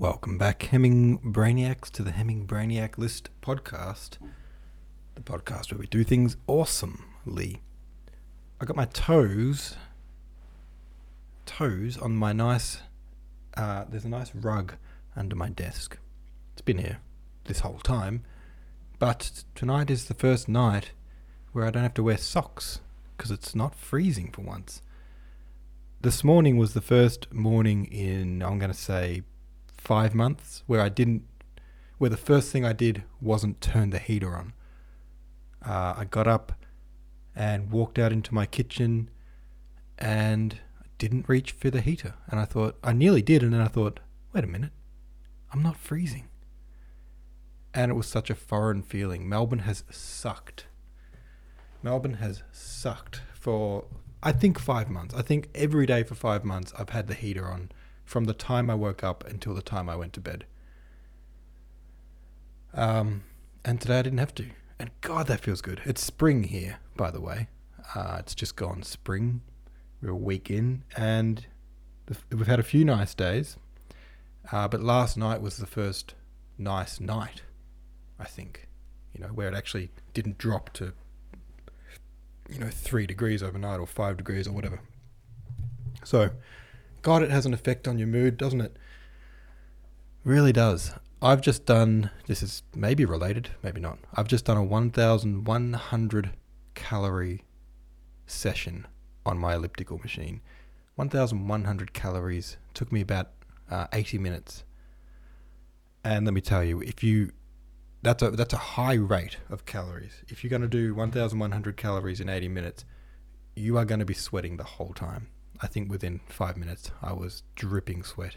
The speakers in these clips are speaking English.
Welcome back, Hemming Brainiacs, to the Hemming Brainiac List podcast, the podcast where we do things awesomely. I got my toes, toes on my nice. Uh, there's a nice rug under my desk. It's been here this whole time, but tonight is the first night where I don't have to wear socks because it's not freezing for once. This morning was the first morning in I'm going to say five months where I didn't, where the first thing I did wasn't turn the heater on. Uh, I got up and walked out into my kitchen and didn't reach for the heater. And I thought, I nearly did. And then I thought, wait a minute, I'm not freezing. And it was such a foreign feeling. Melbourne has sucked. Melbourne has sucked for, I think, five months. I think every day for five months I've had the heater on from the time I woke up until the time I went to bed. Um, and today I didn't have to. And God, that feels good. It's spring here, by the way. Uh, it's just gone spring. We're a week in, and we've had a few nice days. Uh, but last night was the first nice night, I think. You know, where it actually didn't drop to, you know, three degrees overnight or five degrees or whatever. So, God, it has an effect on your mood, doesn't it? Really does. I've just done, this is maybe related, maybe not. I've just done a 1,100 calorie session on my elliptical machine. 1,100 calories took me about uh, 80 minutes. And let me tell you, if you that's a that's a high rate of calories. If you're going to do 1,100 calories in 80 minutes, you are going to be sweating the whole time. I think within five minutes, I was dripping sweat.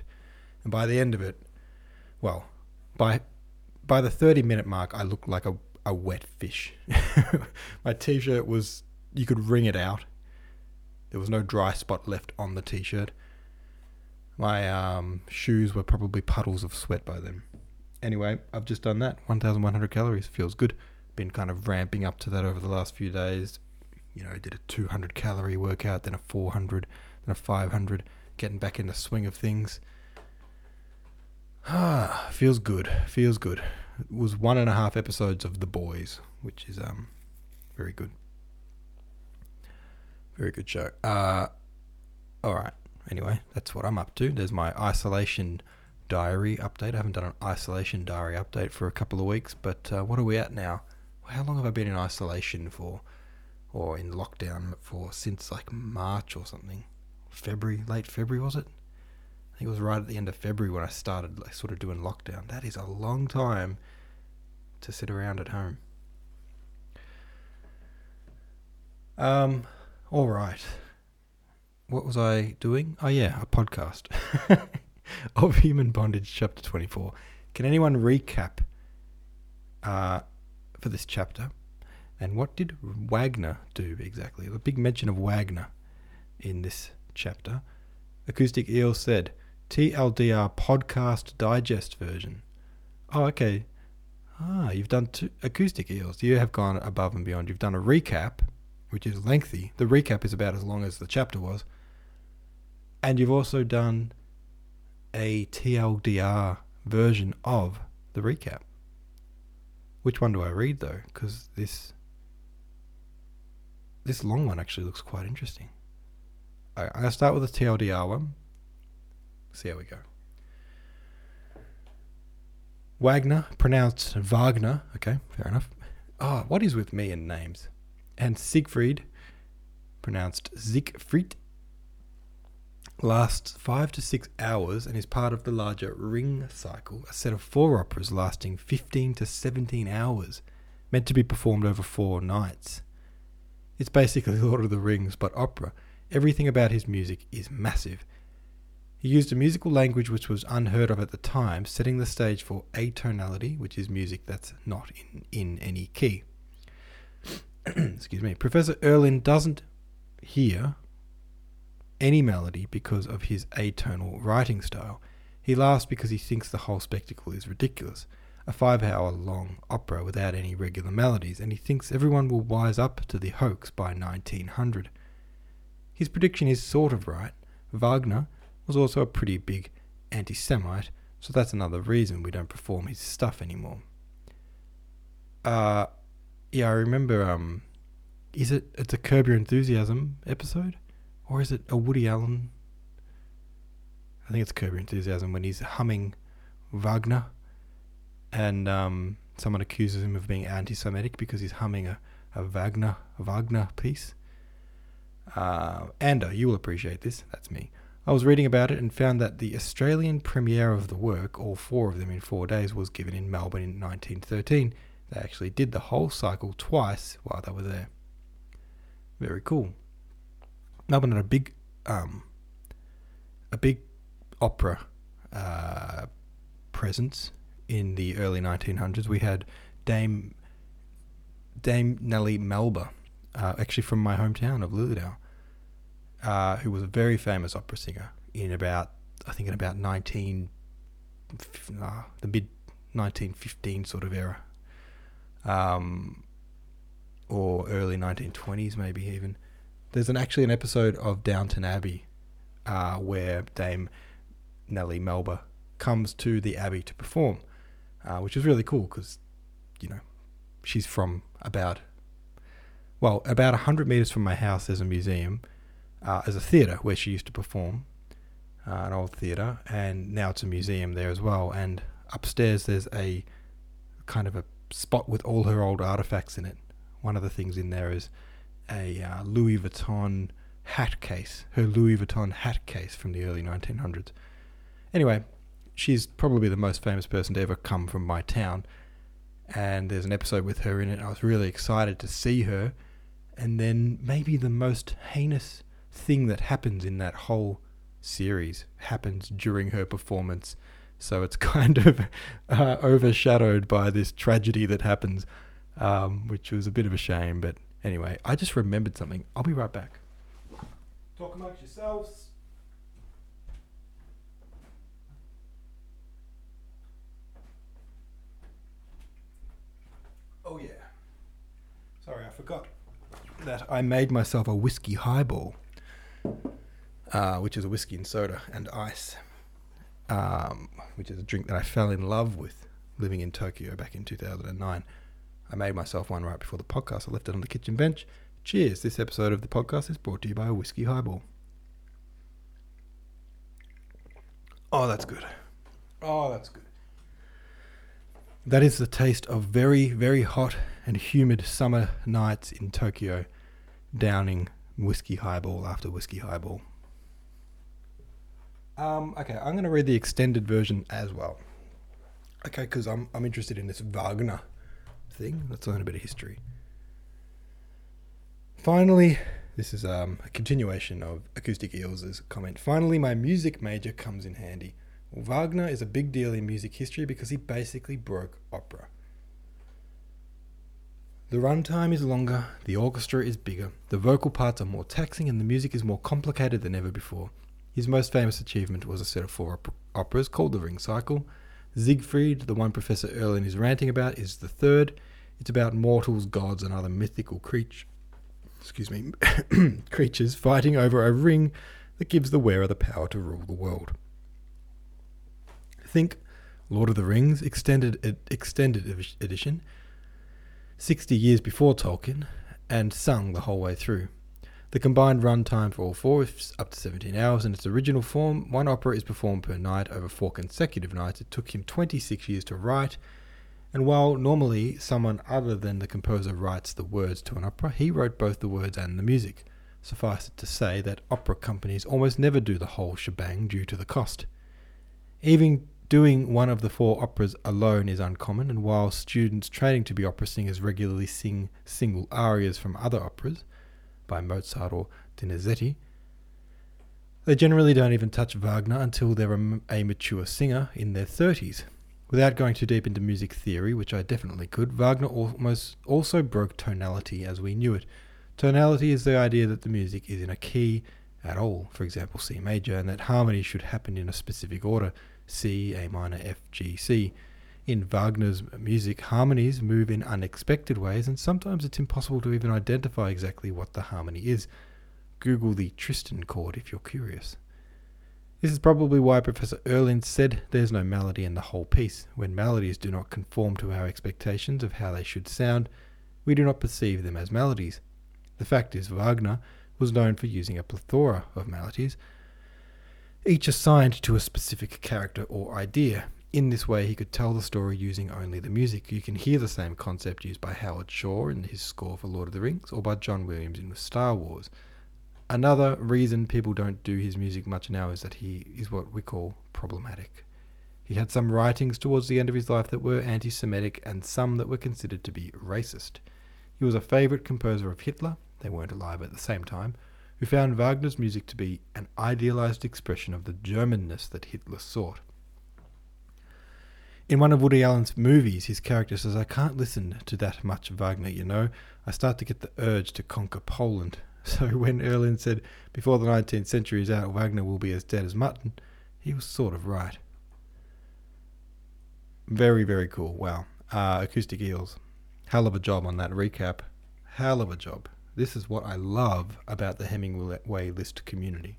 And by the end of it, well, by by the 30 minute mark, I looked like a, a wet fish. My t shirt was, you could wring it out. There was no dry spot left on the t shirt. My um, shoes were probably puddles of sweat by then. Anyway, I've just done that. 1,100 calories. Feels good. Been kind of ramping up to that over the last few days. You know, did a 200 calorie workout, then a 400 than a 500, getting back in the swing of things. Ah, feels good. Feels good. It was one and a half episodes of The Boys, which is um very good. Very good show. Uh, all right. Anyway, that's what I'm up to. There's my isolation diary update. I haven't done an isolation diary update for a couple of weeks, but uh, what are we at now? How long have I been in isolation for, or in lockdown for? Since like March or something. February, late February, was it? I think it was right at the end of February when I started like, sort of doing lockdown. That is a long time to sit around at home. Um, all right. What was I doing? Oh yeah, a podcast of Human Bondage, chapter twenty-four. Can anyone recap uh, for this chapter? And what did Wagner do exactly? A big mention of Wagner in this chapter, Acoustic Eel said, TLDR podcast digest version. Oh, okay. Ah, you've done two acoustic eels. You have gone above and beyond. You've done a recap, which is lengthy. The recap is about as long as the chapter was. And you've also done a TLDR version of the recap. Which one do I read though? Because this this long one actually looks quite interesting. I'm going to start with the TLDR one. See how we go. Wagner, pronounced Wagner. Okay, fair enough. Ah, oh, what is with me and names? And Siegfried, pronounced Siegfried, lasts five to six hours and is part of the larger Ring cycle, a set of four operas lasting 15 to 17 hours, meant to be performed over four nights. It's basically Lord of the Rings, but opera Everything about his music is massive. He used a musical language which was unheard of at the time, setting the stage for atonality, which is music that's not in, in any key. Excuse me. Professor Erlin doesn't hear any melody because of his atonal writing style. He laughs because he thinks the whole spectacle is ridiculous. A five hour long opera without any regular melodies, and he thinks everyone will wise up to the hoax by 1900. His prediction is sort of right. Wagner was also a pretty big anti Semite, So that's another reason we don't perform his stuff anymore. Uh, yeah, I remember. Um, is it? It's a Curb Your Enthusiasm episode, or is it a Woody Allen? I think it's Curb Your Enthusiasm when he's humming Wagner, and um, someone accuses him of being anti-Semitic because he's humming a, a Wagner a Wagner piece. Uh, Ando, you will appreciate this. That's me. I was reading about it and found that the Australian premiere of the work, all four of them in four days, was given in Melbourne in 1913. They actually did the whole cycle twice while they were there. Very cool. Melbourne had a big, um, a big opera uh, presence in the early 1900s. We had Dame Dame Nellie Melba, uh, actually from my hometown of Lilydale, uh, who was a very famous opera singer in about, I think, in about 19, uh, the mid 1915 sort of era, um, or early 1920s, maybe even. There's an actually an episode of Downton Abbey uh, where Dame Nellie Melba comes to the Abbey to perform, uh, which is really cool because, you know, she's from about, well, about 100 metres from my house, there's a museum, uh, as a theatre where she used to perform, uh, an old theatre, and now it's a museum there as well. And upstairs there's a kind of a spot with all her old artifacts in it. One of the things in there is a uh, Louis Vuitton hat case, her Louis Vuitton hat case from the early 1900s. Anyway, she's probably the most famous person to ever come from my town. And there's an episode with her in it. I was really excited to see her. And then maybe the most heinous thing that happens in that whole series happens during her performance. So it's kind of uh, overshadowed by this tragedy that happens, um, which was a bit of a shame. But anyway, I just remembered something. I'll be right back. Talk amongst yourselves. Oh, yeah. Sorry, I forgot that I made myself a whiskey highball, uh, which is a whiskey and soda and ice, um, which is a drink that I fell in love with living in Tokyo back in 2009. I made myself one right before the podcast. I left it on the kitchen bench. Cheers. This episode of the podcast is brought to you by a whiskey highball. Oh, that's good. Oh, that's good. That is the taste of very, very hot and humid summer nights in Tokyo, downing whiskey highball after whiskey highball. Um, okay, I'm going to read the extended version as well. Okay, because I'm, I'm interested in this Wagner thing. Let's learn a bit of history. Finally, this is um, a continuation of Acoustic Eels' comment. Finally, my music major comes in handy. Wagner is a big deal in music history because he basically broke opera. The runtime is longer, the orchestra is bigger, the vocal parts are more taxing, and the music is more complicated than ever before. His most famous achievement was a set of four operas called the Ring Cycle. Siegfried, the one Professor Erlin is ranting about, is the third. It's about mortals, gods, and other mythical creatures. Excuse me, creatures fighting over a ring that gives the wearer the power to rule the world. Think Lord of the Rings extended extended edition, 60 years before Tolkien, and sung the whole way through. The combined run time for all four is up to 17 hours. In its original form, one opera is performed per night over four consecutive nights. It took him 26 years to write, and while normally someone other than the composer writes the words to an opera, he wrote both the words and the music. Suffice it to say that opera companies almost never do the whole shebang due to the cost. Even Doing one of the four operas alone is uncommon, and while students training to be opera singers regularly sing single arias from other operas by Mozart or Donizetti, they generally don't even touch Wagner until they're a, mature singer in their 30s. Without going too deep into music theory, which I definitely could, Wagner almost also broke tonality as we knew it. Tonality is the idea that the music is in a key at all, for example C major, and that harmony should happen in a specific order. C, A minor, F, G, C. In Wagner's music, harmonies move in unexpected ways, and sometimes it's impossible to even identify exactly what the harmony is. Google the Tristan chord if you're curious. This is probably why Professor Erlin said there's no melody in the whole piece. When melodies do not conform to our expectations of how they should sound, we do not perceive them as melodies. The fact is, Wagner was known for using a plethora of melodies, each assigned to a specific character or idea. In this way, he could tell the story using only the music. You can hear the same concept used by Howard Shore in his score for Lord of the Rings or by John Williams in Star Wars. Another reason people don't do his music much now is that he is what we call problematic. He had some writings towards the end of his life that were anti Semitic and some that were considered to be racist. He was a favourite composer of Hitler, they weren't alive at the same time, who found Wagner's music to be an idealized expression of the Germanness that Hitler sought. In one of Woody Allen's movies, his character says, I can't listen to that much Wagner, you know. I start to get the urge to conquer Poland. So when Erlin said, before the 19th century is out, Wagner will be as dead as mutton, he was sort of right. Very, very cool. Wow. Uh, Acoustic Eels. Hell of a job on that recap. Hell of a job. This is what I love about the Hemingway List community.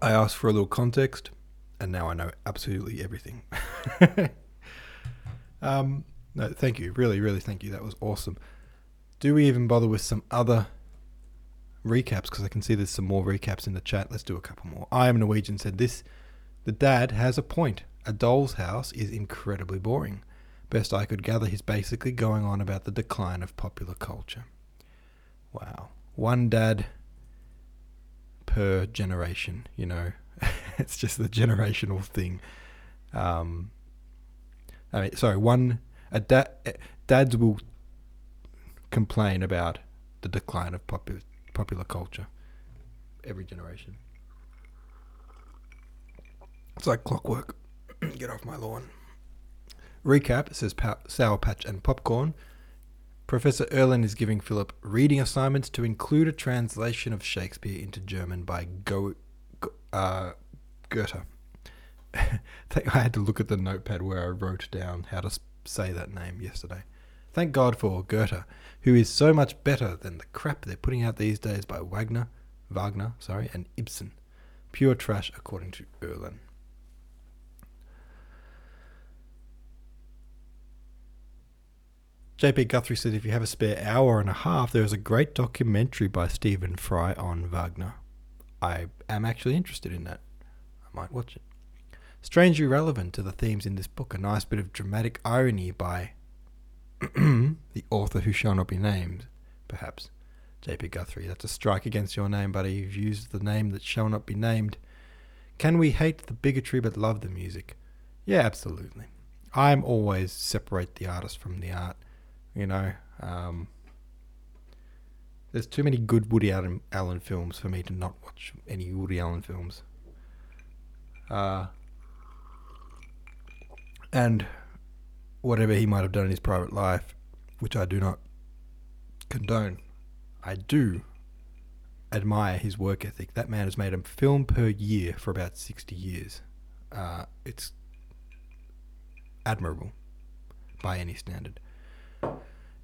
I asked for a little context, and now I know absolutely everything. um, no, thank you. Really, really thank you. That was awesome. Do we even bother with some other recaps? Because I can see there's some more recaps in the chat. Let's do a couple more. I am Norwegian said this. The dad has a point. A doll's house is incredibly boring. Best I could gather, he's basically going on about the decline of popular culture. Wow. One dad per generation, you know. it's just the generational thing. Um, I mean, sorry, one a dad dads will complain about the decline of popular popular culture every generation. It's like clockwork. Get off my lawn. Recap says Sour Patch and Popcorn. Professor Erlin is giving Philip reading assignments to include a translation of Shakespeare into German by Go, uh, Goethe. I had to look at the notepad where I wrote down how to say that name yesterday. Thank God for Goethe, who is so much better than the crap they're putting out these days by Wagner, Wagner, sorry, and Ibsen. Pure trash, according to Erlin. JP Guthrie says if you have a spare hour and a half, there is a great documentary by Stephen Fry on Wagner. I am actually interested in that. I might watch it. Strangely relevant to the themes in this book, a nice bit of dramatic irony by the author who shall not be named, perhaps. JP Guthrie, that's a strike against your name, buddy. You've used the name that shall not be named. Can we hate the bigotry but love the music? Yeah, absolutely. I'm always separate the artist from the art. You know, um, there's too many good Woody Allen, films for me to not watch any Woody Allen films. Uh, and whatever he might have done in his private life, which I do not condone, I do admire his work ethic. That man has made a film per year for about 60 years. Uh, it's admirable by any standard.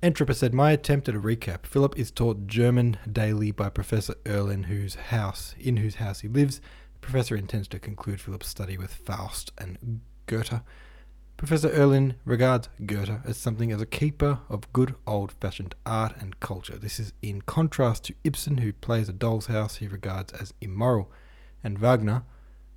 Entroper said, My attempt at a recap. Philip is taught German daily by Professor Erlin, whose house, in whose house he lives. The professor intends to conclude Philip's study with Faust and Goethe. Professor Erlin regards Goethe as something as a keeper of good old-fashioned art and culture. This is in contrast to Ibsen, who plays a doll's house he regards as immoral, and Wagner,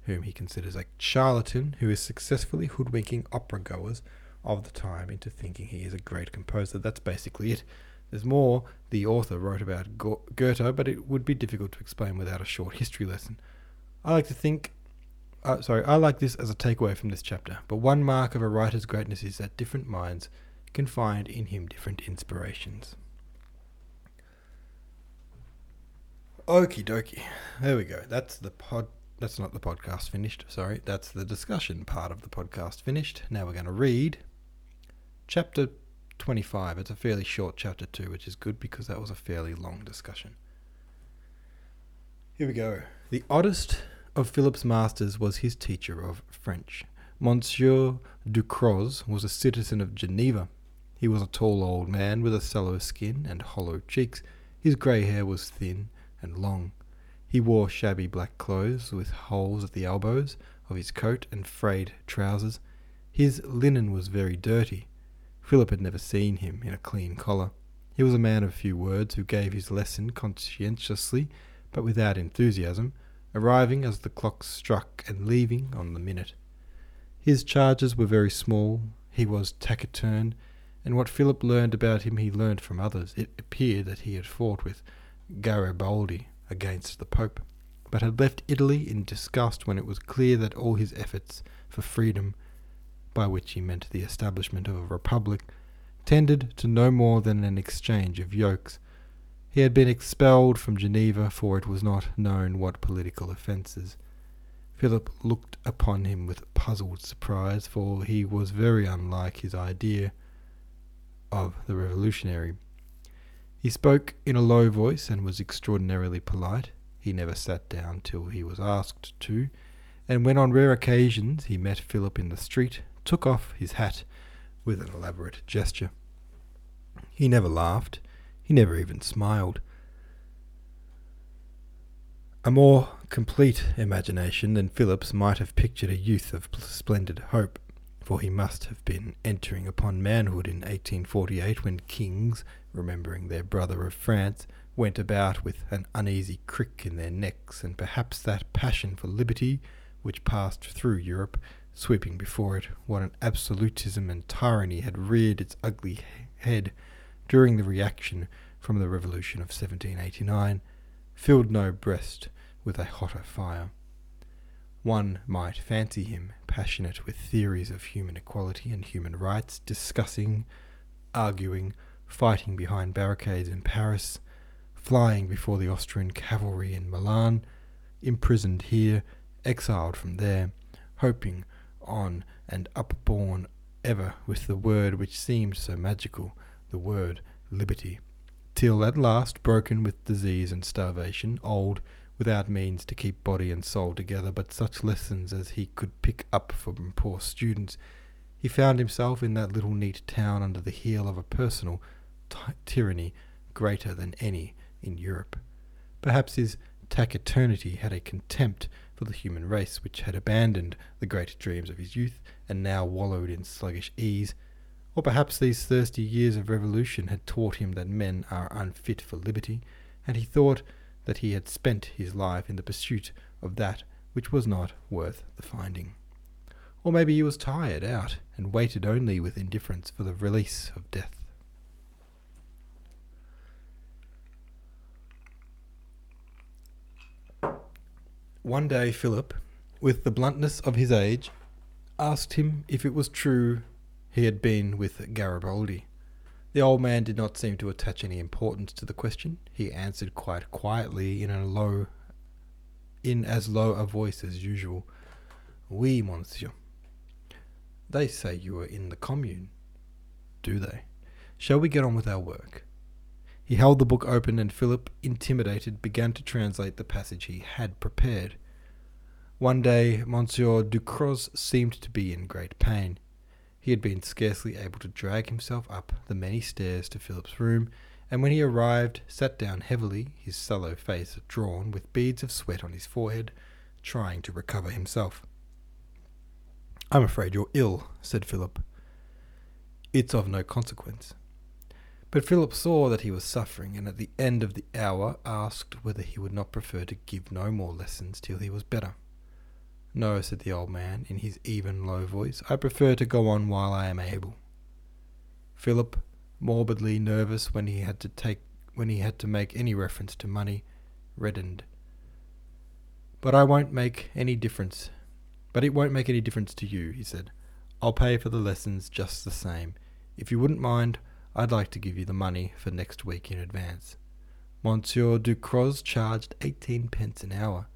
whom he considers a charlatan who is successfully hoodwinking opera goers of the time into thinking he is a great composer. That's basically it. There's more the author wrote about Goethe, but it would be difficult to explain without a short history lesson. I like to think, uh, sorry, I like this as a takeaway from this chapter. But one mark of a writer's greatness is that different minds can find in him different inspirations. Okie dokie. There we go. That's the pod. That's not the podcast finished. Sorry. That's the discussion part of the podcast finished. Now we're going to read Chapter 25. It's a fairly short chapter, too, which is good because that was a fairly long discussion. Here we go. The oddest of Philip's masters was his teacher of French. Monsieur Ducros was a citizen of Geneva. He was a tall old man with a sallow skin and hollow cheeks. His grey hair was thin and long. He wore shabby black clothes with holes at the elbows of his coat and frayed trousers. His linen was very dirty. Philip had never seen him in a clean collar. He was a man of few words who gave his lesson conscientiously but without enthusiasm, arriving as the clock struck and leaving on the minute. His charges were very small, he was taciturn, and what Philip learned about him he learned from others. It appeared that he had fought with Garibaldi against the Pope, but had left Italy in disgust when it was clear that all his efforts for freedom, by which he meant the establishment of a republic, tended to no more than an exchange of yokes. He had been expelled from Geneva, for it was not known what political offences. Philip looked upon him with puzzled surprise, for he was very unlike his idea of the revolutionary. He spoke in a low voice and was extraordinarily polite. He never sat down till he was asked to, and when on rare occasions he met Philip in the street, took off his hat with an elaborate gesture. He never laughed. He never even smiled. A more complete imagination than Philip's might have pictured a youth of splendid hope, for he must have been entering upon manhood in 1848 when kings, remembering their brother of France, went about with an uneasy crick in their necks, and perhaps that passion for liberty which passed through Europe, sweeping before it what an absolutism and tyranny had reared its ugly head during the reaction from the Revolution of 1789, filled no breast with a hotter fire. One might fancy him passionate with theories of human equality and human rights, discussing, arguing, fighting behind barricades in Paris, flying before the Austrian cavalry in Milan, imprisoned here, exiled from there, hoping on and upborne ever with the word which seemed so magical, the word liberty, till at last, broken with disease and starvation, old, without means to keep body and soul together, but such lessons as he could pick up from poor students, he found himself in that little neat town under the heel of a personal ty- tyranny greater than any in Europe. Perhaps his taciturnity had a contempt for the human race which had abandoned the great dreams of his youth and now wallowed in sluggish ease, or perhaps these thirsty years of revolution had taught him that men are unfit for liberty, and he thought that he had spent his life in the pursuit of that which was not worth the finding. Or maybe he was tired out and waited only with indifference for the release of death. One day Philip, with the bluntness of his age, asked him if it was true he had been with Garibaldi. The old man did not seem to attach any importance to the question. He answered quite quietly in a low in as low a voice as usual. Oui, monsieur. They say you are in the commune. Do they? Shall we get on with our work? He held the book open, and Philip, intimidated, began to translate the passage he had prepared. One day, Monsieur Ducros seemed to be in great pain. He had been scarcely able to drag himself up the many stairs to Philip's room, and when he arrived, sat down heavily, his sallow face drawn, with beads of sweat on his forehead, trying to recover himself. I'm afraid you're ill, said Philip. It's of no consequence. But Philip saw that he was suffering, and at the end of the hour asked whether he would not prefer to give no more lessons till he was better. No, said the old man in his even low voice. I prefer to go on while I am able. Philip, morbidly nervous when he had to take when he had to make any reference to money, reddened. But I won't make any difference. But it won't make any difference to you, he said. I'll pay for the lessons just the same. If you wouldn't mind, I'd like to give you the money for next week in advance. Monsieur Ducros charged eighteen pence an hour.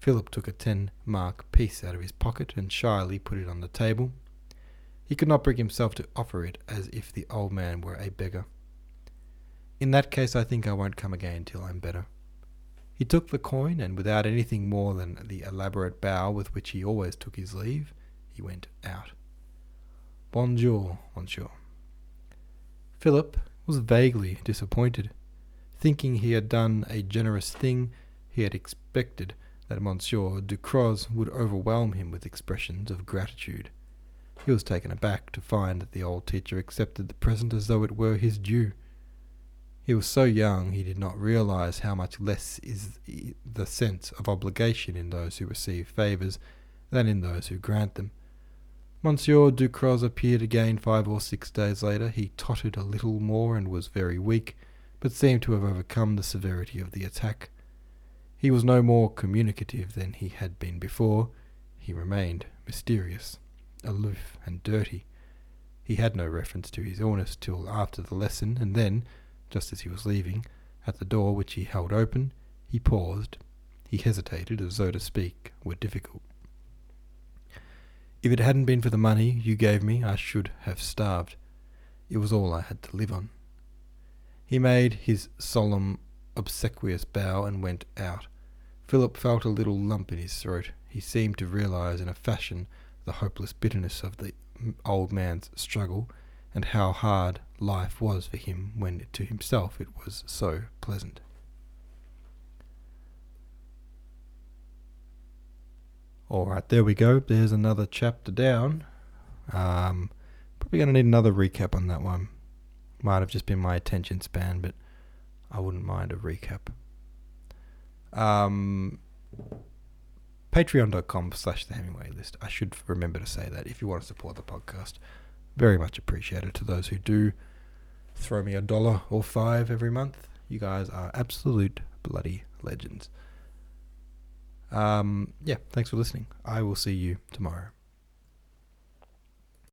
Philip took a ten mark piece out of his pocket and shyly put it on the table. He could not bring himself to offer it as if the old man were a beggar. In that case, I think I won't come again till I'm better. He took the coin, and without anything more than the elaborate bow with which he always took his leave, he went out. Bonjour, monsieur. Philip was vaguely disappointed. Thinking he had done a generous thing, He had expected that Monsieur Ducros would overwhelm him with expressions of gratitude. He was taken aback to find that the old teacher accepted the present as though it were his due. He was so young he did not realize how much less is the sense of obligation in those who receive favours than in those who grant them. Monsieur Ducros appeared again five or six days later. He tottered a little more and was very weak, but seemed to have overcome the severity of the attack. He was no more communicative than he had been before. He remained mysterious, aloof, and dirty. He had no reference to his illness till after the lesson, and then, just as he was leaving, at the door which he held open, he paused. He hesitated, as though to speak were difficult. If it hadn't been for the money you gave me, I should have starved. It was all I had to live on. He made his solemn obsequious bow and went out. Philip felt a little lump in his throat. He seemed to realize in a fashion the hopeless bitterness of the old man's struggle, and how hard life was for him when to himself it was so pleasant. All right, there we go. There's another chapter down. Um, probably going to need another recap on that one. Might have just been my attention span, but I wouldn't mind a recap. Um, Patreon.com slash the Hemingway list. I should remember to say that if you want to support the podcast. Very much appreciated to those who do throw me a dollar or five every month. You guys are absolute bloody legends. Um, yeah, thanks for listening. I will see you tomorrow.